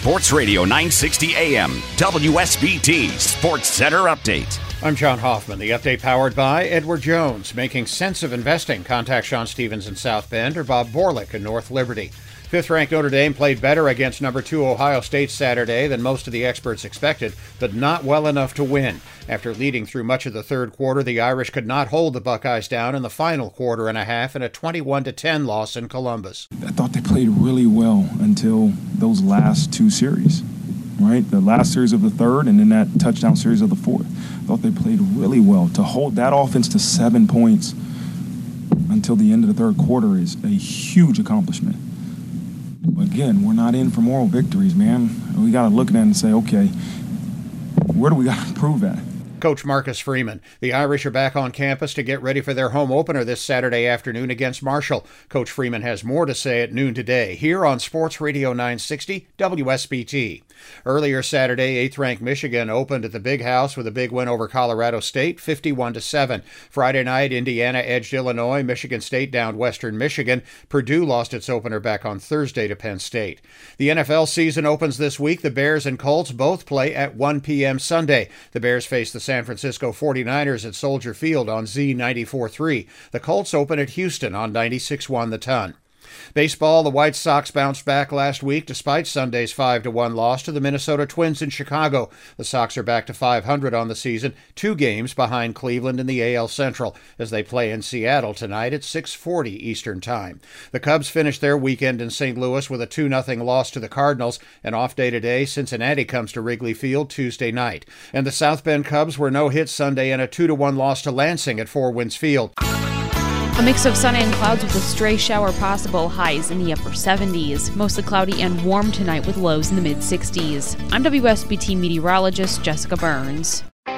Sports Radio 960 AM, WSBT Sports Center Update. I'm John Hoffman. The update powered by Edward Jones, making sense of investing. Contact Sean Stevens in South Bend or Bob Borlick in North Liberty. Fifth ranked Notre Dame played better against number two Ohio State Saturday than most of the experts expected, but not well enough to win. After leading through much of the third quarter, the Irish could not hold the Buckeyes down in the final quarter and a half in a 21 10 loss in Columbus. I thought they played really well until those last two series, right? The last series of the third and then that touchdown series of the fourth. I thought they played really well. To hold that offense to seven points until the end of the third quarter is a huge accomplishment. Again, we're not in for moral victories, man. We got to look at that and say, okay, where do we got to prove that? Coach Marcus Freeman. The Irish are back on campus to get ready for their home opener this Saturday afternoon against Marshall. Coach Freeman has more to say at noon today here on Sports Radio 960 WSBT. Earlier Saturday, 8th ranked Michigan opened at the Big House with a big win over Colorado State, 51 to 7. Friday night, Indiana edged Illinois, Michigan State downed Western Michigan. Purdue lost its opener back on Thursday to Penn State. The NFL season opens this week. The Bears and Colts both play at 1 p.m. Sunday. The Bears face the San Francisco 49ers at Soldier Field on Z94.3. The Colts open at Houston on 96.1 The Ton. Baseball, the White Sox bounced back last week despite Sunday's 5 to 1 loss to the Minnesota Twins in Chicago. The Sox are back to 500 on the season, two games behind Cleveland in the AL Central as they play in Seattle tonight at 6:40 Eastern Time. The Cubs finished their weekend in St. Louis with a 2 0 loss to the Cardinals. An off day today, Cincinnati comes to Wrigley Field Tuesday night. And the South Bend Cubs were no hit Sunday in a 2 to 1 loss to Lansing at Four Winds Field. A mix of sun and clouds with a stray shower possible, highs in the upper 70s. Mostly cloudy and warm tonight with lows in the mid 60s. I'm WSBT meteorologist Jessica Burns.